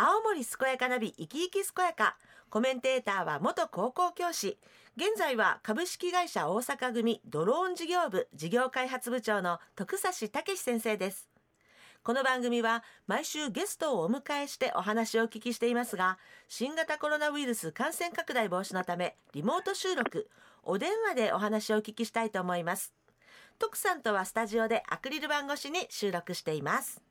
青森健やかなび生き生き健やか。コメンテーターは元高校教師。現在は株式会社大阪組ドローン事業部事業開発部長の徳指武先生です。この番組は毎週ゲストをお迎えしてお話をお聞きしていますが新型コロナウイルス感染拡大防止のためリモート収録お電話でお話をお聞きしたいと思います。徳さんとはスタジオでアクリル板越しに収録しています。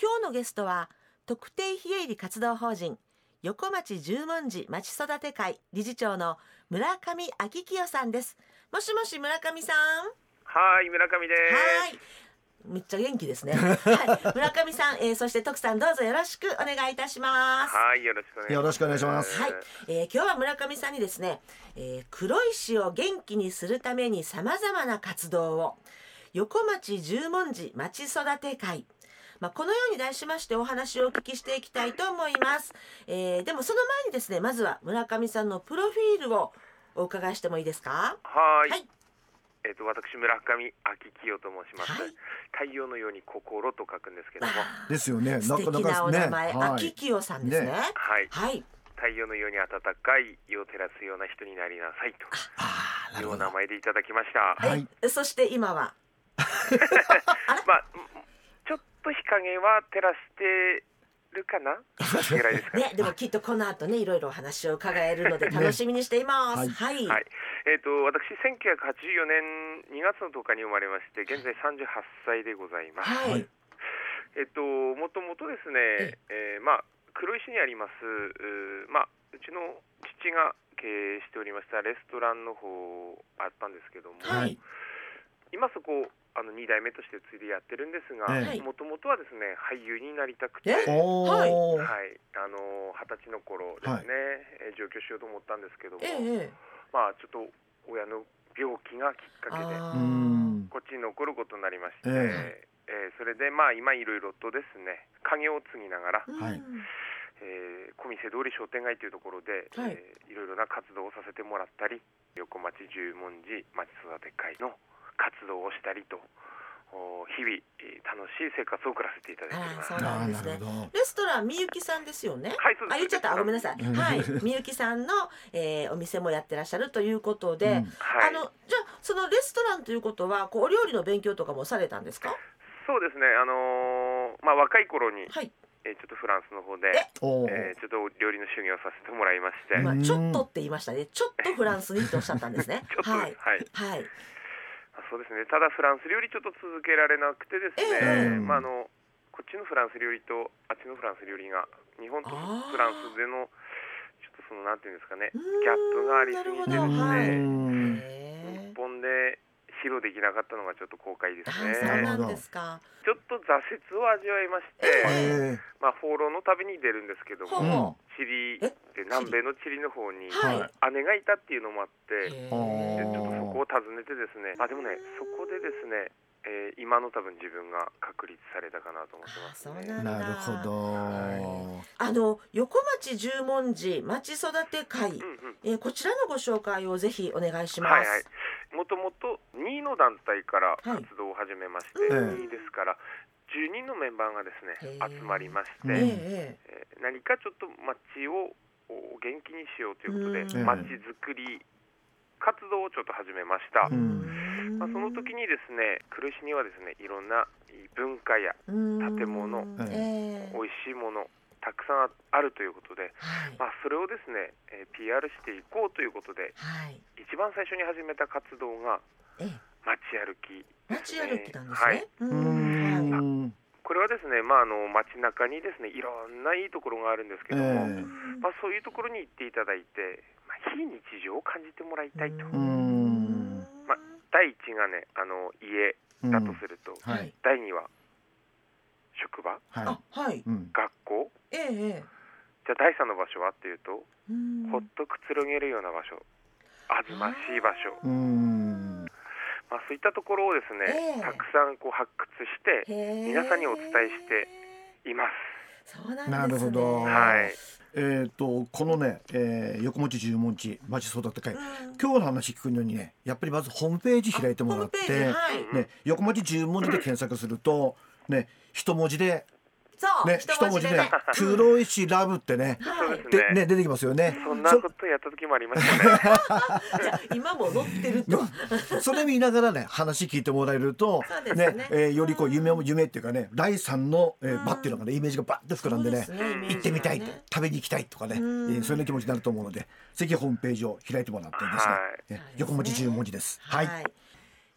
今日のゲストは特定非営利活動法人横町十文字町育て会理事長の村上昭清さんです。もしもし村上さん。はい村上です。はい。めっちゃ元気ですね。はい、村上さん、えー、そして徳さん、どうぞよろしくお願いいたします。はいよろしくお願いします。よろしくお願いします。はい、えー、今日は村上さんにですね、えー、黒石を元気にするためにさまざまな活動を横町十文字町育て会まあ、このように題しましてお話をお聞きしていきたいと思います、えー、でもその前にですねまずは村上さんのプロフィールをお伺いしてもいいですか？はい。はい。えっ、と私村上昭清と申します、はい。太陽のように心と書くんですけども。あですよね。ー素敵なお名前、はい。秋清さんですね。ね。はい。はい。太陽のように暖かい夜を照らすような人になりなさいああ、というおなるほど。名前でいただきました。はい。えそして今は。まあと日陰は照らしてるかな？ぐらいですかね。ねでもきっとこの後ねいろいろお話を伺えるので楽しみにしています、ねはい、はい、えっ、と私1984年2月の10日に生まれまして現在38歳でございます。はい。はい。えっ、ともともとですね、えーまあ黒石にありますうーまあうちの父が経営しておりましたレストランの方あったんですけども、はい。今そこあの2代目として継いでやってるんですがええ。もともとはですね俳優になりたくて。えおお、はい、あの二十歳の頃ですね、えー上京しようと思ったんですけども、ええまあちょっと親の病気がきっかけでこっちに残ることになりまして、ええ。ーそれでまあ今いろいろとですね家業を継ぎながら、えー小店通り商店街というところで、はいい。えーいろいろな活動をさせてもらったり横町十文字町育て会の活動をしたりとお日々、えー楽しい生活を送らせていただいてます。そうなんですね。レストランみゆきさんですよね？はいそうですあ言っちゃったあごめんなさい。うんはいみゆきさんの、えー、お店もやってらっしゃるということで、うんはいあのじゃあそのレストランということはこうお料理の勉強とかもされたんですか？そうですね、あのーまあ、若い頃に、はい。えーちょっとフランスの方で、え？ーちょっと料理の修行をさせてもらいまして、まあうんちょっとって言いましたね。ちょっとフランスにっておっしゃったんですね ちょっ。とはい。はい、はい。あそうですね。ただフランス料理ちょっと続けられなくてですね、ええ。まあ、あのこっちのフランス料理とあっちのフランス料理が日本とフランスでのちょっとそのなんていうんですかねギャップがありすぎてですなるほど。はい。日本で披露できなかったのがちょっと後悔ですね。そうなんですか。ちょっと挫折を味わいまして、えまあ、放浪の旅に出るんですけども、ほチリえで南米のチリの方にはい。姉がいたっていうのもあって、ちょっとそこを訪ねてですねあでもねそこでですね、えー今の多分自分が確立されたかなと思ってあますね。そうなるほど。あの横町十文字町育て会、うんうん。えーこちらのご紹介をぜひお願いします。はいはい。もともと2の団体からはい。活動を始めまして、うん。2ですから10人のメンバーがですね集まりまして、うんえ。えー何かちょっと町をお元気にしようということで、うん。町づくり活動をちょっと始めました、まあ、その時にですね黒石にはですねいろんな文化やうん。建物ええ美味しいものたくさんあるということで、はい。まあ、それをですね、えー PR していこうということではい。一番最初に始めた活動がええ。街歩き街歩きなんですはい。ね。ううん。はいん。これはですね、まあ、あの街中にですねいろんないいところがあるんですけども、ええ。まあ、そういうところに行っていただいて、まあ、非日常を感じてもらいたいと、ん。まあ第一がねあの家だとすると、ははい。い。第二は職場はあはい。学校。えじゃあ第三の場所はっていうと、うん。ほっとくつろげるような場所。あずましい場所。うん。まあ、そういったところをですね、ええたくさんこう発掘して皆さんにお伝えしています。そうなんですね。なるほどはい、えっとこのね、えー、横持ち十文字町育て会。うん今日の話聞くのにね、やっぱりまずホームページ開いてもらって、はい。ね横持ち十文字で検索するとね一文字でそう、ね、一一文字ね黒石ラブってね、はいそうですね。出てきますよね。そんなことやった時もありましたね。じゃあ今も乗ってると。そそれ見ながらね話聞いてもらえるとね。ねえーよりこう夢も夢っていうかね第三の、えー場っていうのがねイメージがバッと膨らんでねね行ってみたいと食べに行きたいとかね、えうん。ーそういう気持ちになると思うのでぜひホームページを開いてもらってですね、はい。ね横文字十文字です。はい、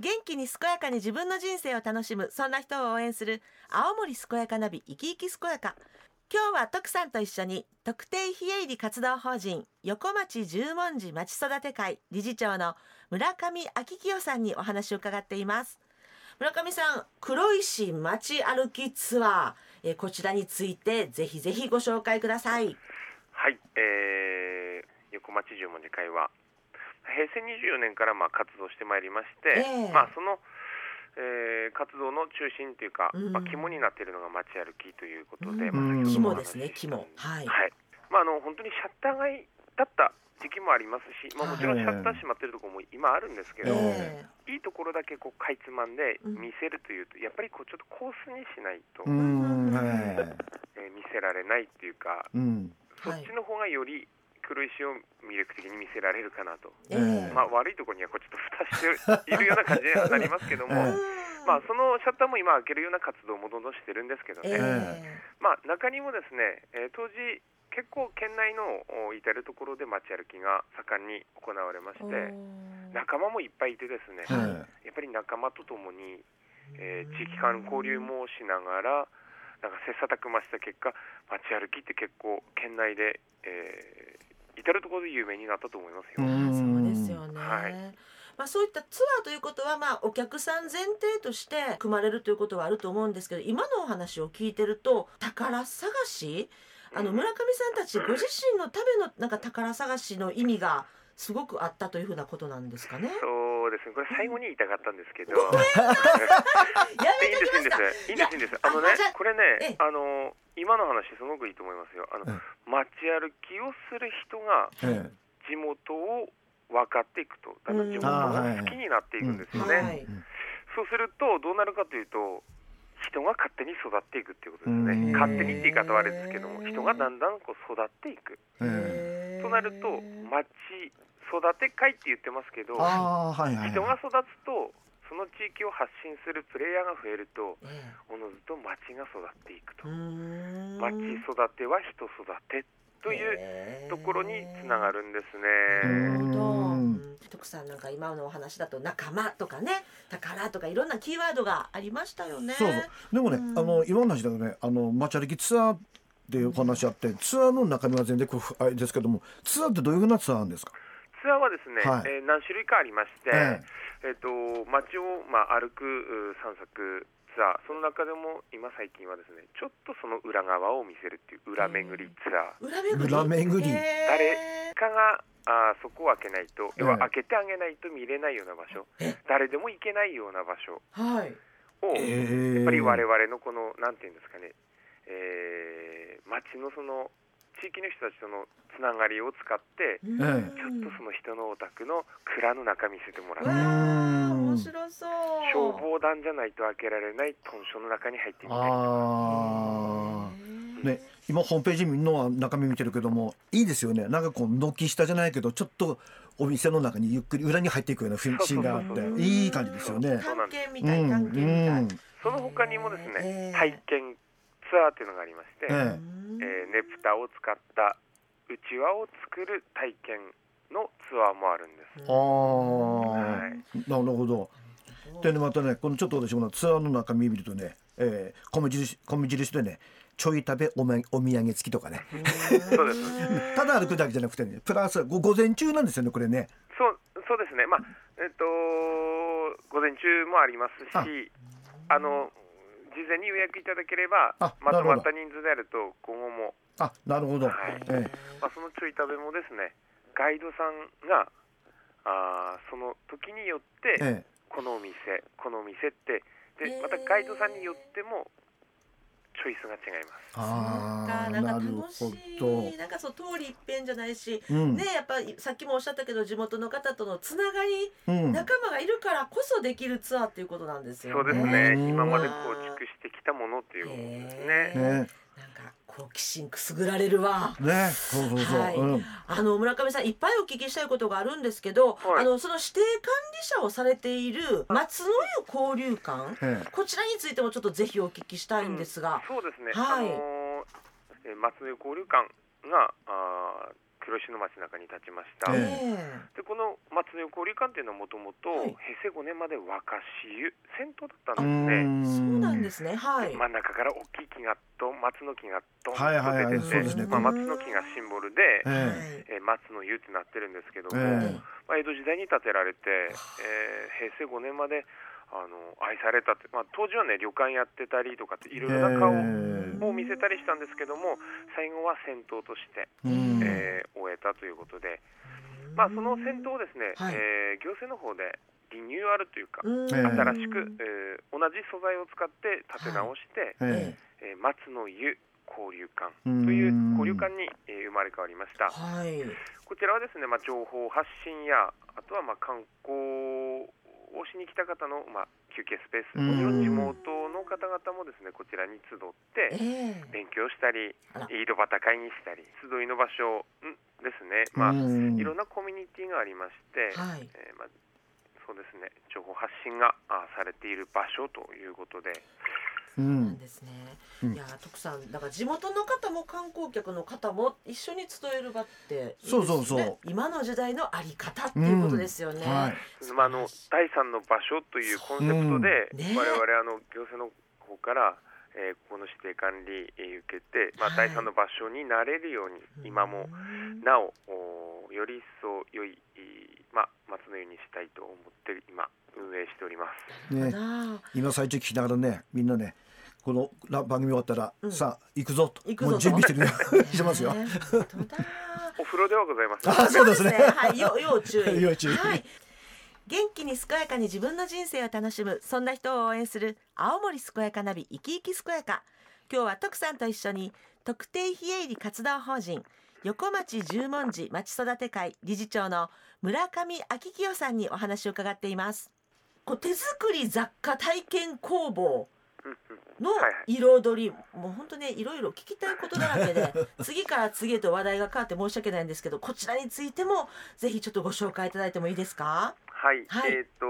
元気に健やかに自分の人生を楽しむそんな人を応援する青森健やかナビ生き生き健やか。今日は徳さんと一緒に特定非営利活動法人横町十文字まち育て会理事長の村上昭清さんにお話を伺っています。村上さん黒石町歩きツアー、えーこちらについてぜひぜひご紹介ください。はい、えー、横町十文字会は平成24年からまあ活動してまいりまして、ええ。まあその、えー活動の中心というか、うん。まあ、肝になっているのが街歩きということで、うん。まあ肝ですね肝。はい。はい。まあ、あの本当にシャッター街だった時期もありますし、まあ、もちろんシャッター閉まってるところも今あるんですけど、えいいところだけこうかいつまんでうん。見せるというと、やっぱりこうちょっとコースにしないと、うーん、はい、えー見せられないっていうか、うん、そっちの方がより黒石を魅力的に見せられるかなと、ええ。まあ、悪いところにはこうちょっと蓋しているような感じにはなりますけども、ええまあ、そのシャッターも今開けるような活動もどんどんしてるんですけどね、えまあ、中にもですね、えー当時結構県内のお至る所で街歩きが盛んに行われましてえ仲間もいっぱいいてですね、はやっぱり仲間とともに、えー地域間交流もしながらなんか切磋琢磨した結果街歩きって結構県内で、えー至る所で有名になったと思いますよ。うんそうですよね。はいまあそういったツアーということはまあお客さん前提として組まれるということはあると思うんですけど今のお話を聞いてると宝探しあの村上さんたちご自身のためのなんか宝探しの意味がすごくあったというふうなことなんですかね？そうですね。これ最後に言いたかったんですけど、やめいいんですいいんです。ときました。いいんですいいんです。あのねこれええ。ねあの今の話すごくいいと思いますよ。あの、うん。街歩きをする人がえ地元を分かっていくと。あのうん。地元を好きになっていくんですよね、はい。そうするとどうなるかというと人が勝手に育っていくっていうことですね。うん。勝手にって言い方はあれですけども人がだんだんこう育っていく。ええとなると町育て会って言ってますけどはいはい人が育つとその地域を発信するプレイヤーが増えるとえおのずと町が育っていくと。町育ては人育てというところにつながるんですね。徳さんなんか今のお話だと仲間とかね宝とかいろんなキーワードがありましたよね。そうそう。でもね、うん。あの今の話だとねあの街歩きツアーでお話あってツアーの中身は全然こうあれですけどもツアーってどういうふうなツアーなんですか、ツアーはですね、はい。えー何種類かありまして、ええ。っと街を、まあ、歩くう散策ツアーその中でも今最近はですねちょっとその裏側を見せるっていう裏巡りツアー。裏巡り？裏巡り。へーかがあーそこを開けないと要はええ開けてあげないと見れないような場所。え誰でも行けないような場所。はい。を、えやっぱり我々のこのなんていうんですかね、えー、街のその地域の人たちとのつながりを使ってうん。えちょっとその人のお宅の蔵の中見せてもらわうあ面白そう。消防団じゃないと開けられない豚書の中に入ってみたりああね今ホームページの中身見てるけどもいいですよね。なんかこう軒下じゃないけどちょっとお店の中にゆっくり裏に入っていくようなシーンがあってそうそうそう。いい感じです。よね。探検みうたい。うん。その他にもですね、ええ。体験ツアーというのがありまして、ええ。うん。えーネプタを使ったうちわを作る体験のツアーもあるんです。ああ、はい。なるほど。でねまたねこのちょっと私このツアーの中身見るとね、えー、米印米印でねちょい食べお,、ま、お土産付きとかね。そうです。ただ歩くだけじゃなくてねプラスご午前中なんですよねこれね。そうそうですね、まあえっと、午前中もありますし、あの事前に予約いただければあ、まとまった人数であると、今後も、あなるほど。はい。えまあ、そのちょい食べもですね、ガイドさんが、あーその時によって、ええ。このお店、このお店って、でまたガイドさんによっても、チョイスが違います。ああなんか楽しほいなんかそう通り一遍じゃないし、ど。うんねやっぱりさっきもおっしゃったけど地元の方とのつながり、うん仲間がいるからこそできるツアーっていうことなんですよね。そうですね。うん今まで構築してきたものっていうことですね。好奇心くすぐられるわ。ねそうそうそう。はい。うん。あの村上さんいっぱいお聞きしたいことがあるんですけど、はい。あのその指定管理者をされている松の湯交流館、えこちらについてもちょっとぜひお聞きしたいんですが、そうですね。はい。あのーえー松江交流館があー黒石の町中に立ちました。ええ。でこの松江交流館っていうのはもともとはい。平成5年まで若潮湯銭湯だったえんですね。んそうなんですね。はい。真ん中から大きい木がと松の木がドンと出てて、まあ、松の木がシンボルで、ええ。ー松の湯ってなってるんですけども、えまあ、江戸時代に建てられて、えー平成5年まであの愛されたって、まあ、当時はね旅館やってたりとかっていろいろな顔を見せたりしたんですけども最後は銭湯として、うん。えー終えたということで、まあ、その銭湯をですね、はい。えー行政の方でリニューアルというか、新しく、えー同じ素材を使って建て直して、ええー。松の湯交流館うんという交流館に、えー生まれ変わりました。はい。こちらはですね、まあ、情報発信やあとはまあ観光をしに来た方の、まあ、休憩スペースうん。もちろん地元の方々もですねこちらに集ってええ。勉強したり井戸端会議したり集いの場所んですね、えまあ、うんいろんなコミュニティがありまして、はい。えーまあ、そうですね情報発信があされている場所ということで、うなんんですね。うん。いや徳さんだから地元の方も観光客の方も一緒に集える場っていいですね。そうそうそう。今の時代のあり方っていうことですよね。はい。まあ、あの第三の場所というコンセプトで、うん。ね。我々あの行政の方から、えーここの指定管理、えー受けて、まあ、はい。第三の場所になれるように、今もうんなおおより一層良い、いいまあ、松の湯にしたいと思って今運営しております。ねな今最中聞きながらねみんなねこのラ番組終わったら、うんさあ行くぞと行くぞともう準備してるよ してますよ。お風呂ではございます。あそうですねはい、要要注意。要注意はい。元気に健やかに自分の人生を楽しむそんな人を応援する青森健やかナビ生き生き健やか今日は徳さんと一緒に特定非営利活動法人横町十文字町育て会理事長の村上明清さんにお話を伺っています。こう手作り雑貨体験工房の彩り、もう本当ねいろいろ聞きたいことだらけで 次から次へと話題が変わって申し訳ないんですけどこちらについてもぜひちょっとご紹介いただいてもいいですか？はい、はい。えっ、と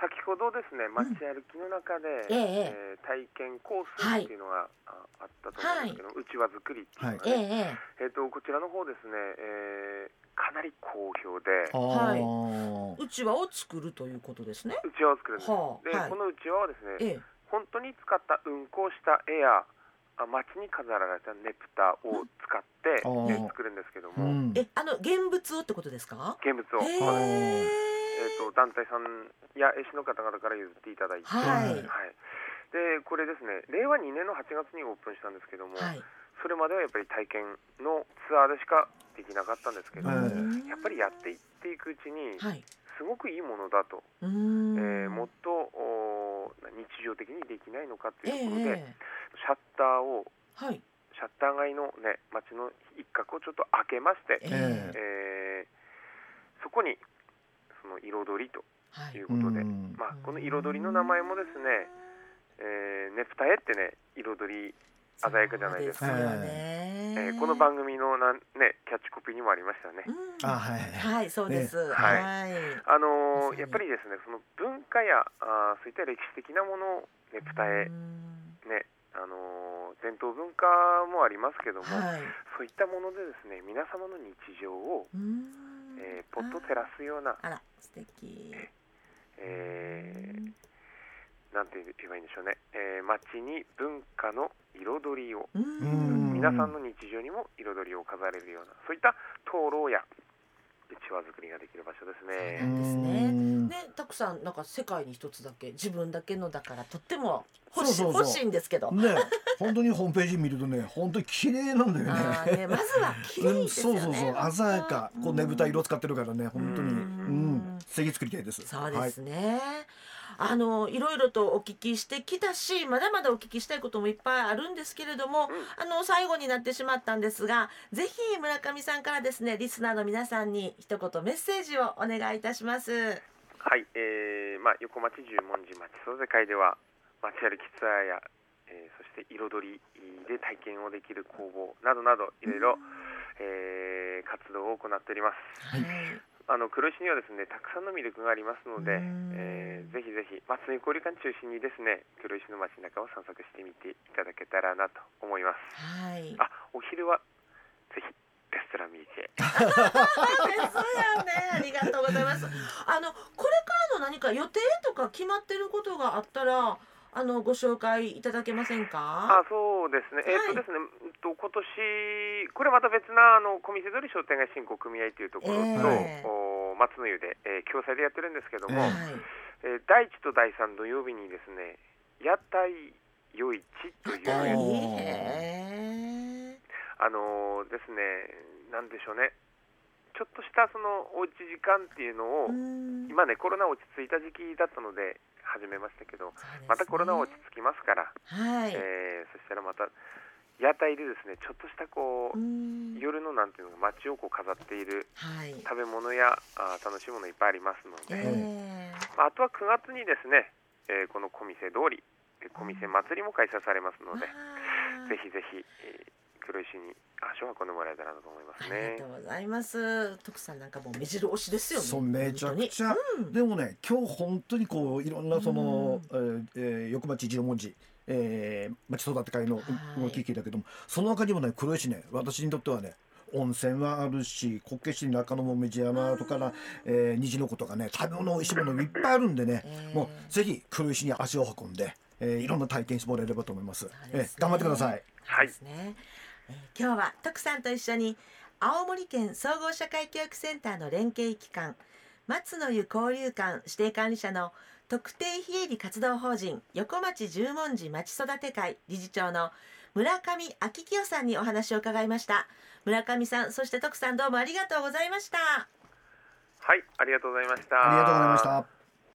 先ほどですね街歩きの中で、えええー体験コースっていうのが、ああったと思うんですけど、うちわ作りっていうのがええね、え。えっ、とこちらの方ですね、えーかなり好評で。あはい。うちわを作るということですね。うちわを作るんです、で、はあはい。このうちわはですねええ。本当に使った運行した絵やあ街に飾られたねぷたを使って、うん。作るんですけどうも、ん。えあの現物をってことですか？現物を、え。ー、と団体さんや絵師の方々から譲っていただいて、はい。はい、でこれですね令和2年の8月にオープンしたんですけども、はい。それまではやっぱり体験のツアーでしかできなかったんですけど、はいやっぱりやっていっていくうちにはい。すごくいいものだと、えーもっと日常的にできないのかとええいうことで、えシャッターをえはい。シャッター街のね街の一角をちょっと開けまして、ええ。えーそこにその彩りとはい。いうことで、うん。まあ、この彩りの名前もですね、えー、ねぷた絵ってね彩り鮮やかじゃないですか。ね。えーこの番組のなん、ね、キャッチコピーにもありましたね。うん。あはい。はいそうです、ね。はい、あのーやっぱりですねその文化やあーそういった歴史的なものをねぷた絵うん。ねあのー伝統文化もありますけども、はい。そういったものでですね皆様の日常を、うんえーポッと照らすような、あら素敵。えーなんて言えばいいんでしょうね、えー街に文化の彩りを。皆さんの日常にも彩りを飾れるようなそういった灯籠やうちわ作りができる場所ですそうなね。んですね。うん。ねたくさんなんか世界に一つだけ自分だけのだからとっても欲し欲しいんですけど、ね本当にホームページ見るとね本当に綺麗なんだよね。ねまずは綺麗うん、ですよね、そうそうそう。鮮やか。こうねぶた色使ってるからね本当に。ううん。ん素敵作りたいです。そうですね、あのいろいろとお聞きしてきたしまだまだお聞きしたいこともいっぱいあるんですけれども、あの最後になってしまったんですがぜひ村上さんからですねリスナーの皆さんに一言メッセージをお願いいたします。はい、えーまあ、横町十文字町総勢会では街歩きツアーや、して彩りで体験をできる工房などなどいろいろ、えー活動を行っております。はい、あの黒石にはですねたくさんの魅力がありますので、うんえーぜひぜひ松の湯交流館中心にですね黒石の街中を散策してみていただけたらなと思います。はい。あお昼はぜひレストランミーチェそうやね。ありがとうございます。あのこれからの何か予定とか決まってることがあったら。あのご紹介いただけませんか？あそうですね、えはい。っとですね、うんと今年、これまた別なあの小見世通り商店街振興組合というところと、ええ。お松の湯で、えー共催でやってるんですけども、えー第1と第3土曜日にですね、屋台夜市という、あのーですね、なんでしょうね、ちょっとしたそのおうち時間っていうのを、今ね、コロナ落ち着いた時期だったので始めましたけど、ねまたコロナ落ち着きますから、はい。えーそしたらまた屋台でですね、ちょっとしたこう、うん夜のなんていうの街をこう飾っているはい。食べ物やあー楽しいものいっぱいありますので、えまあ、あとは9月にですね、えーこの小店通りえー小店祭りも開催されますので、ぜひぜひ、えー黒石に足を運んでもらえたらなと思いますありねがとうございます。徳さんなんかもう目白押しですよね。そうめちゃくちゃ、うんでもね今日本当にこういろんなその、えーえー横町十文字、えー、町育て会のはい動き聞いたけどもその中にもね黒石ね私にとってはね温泉はあるしこけし中野もみじ山とから、えー、虹の子とかね食べ物美味しいものいっぱいあるんでね、えーもうぜひ黒石に足を運んで、えー、いろんな体験してもらえればと思います。そうえー頑張ってください。はいね。えー今日は徳さんと一緒に青森県総合社会教育センターの連携機関松の湯交流館指定管理者の特定非営利活動法人横町十文字町育て会理事長の村上昭清さんにお話を伺いました。村上さんそして徳さんどうもありがとうございました。はいありがとうございました。ありがとうございました。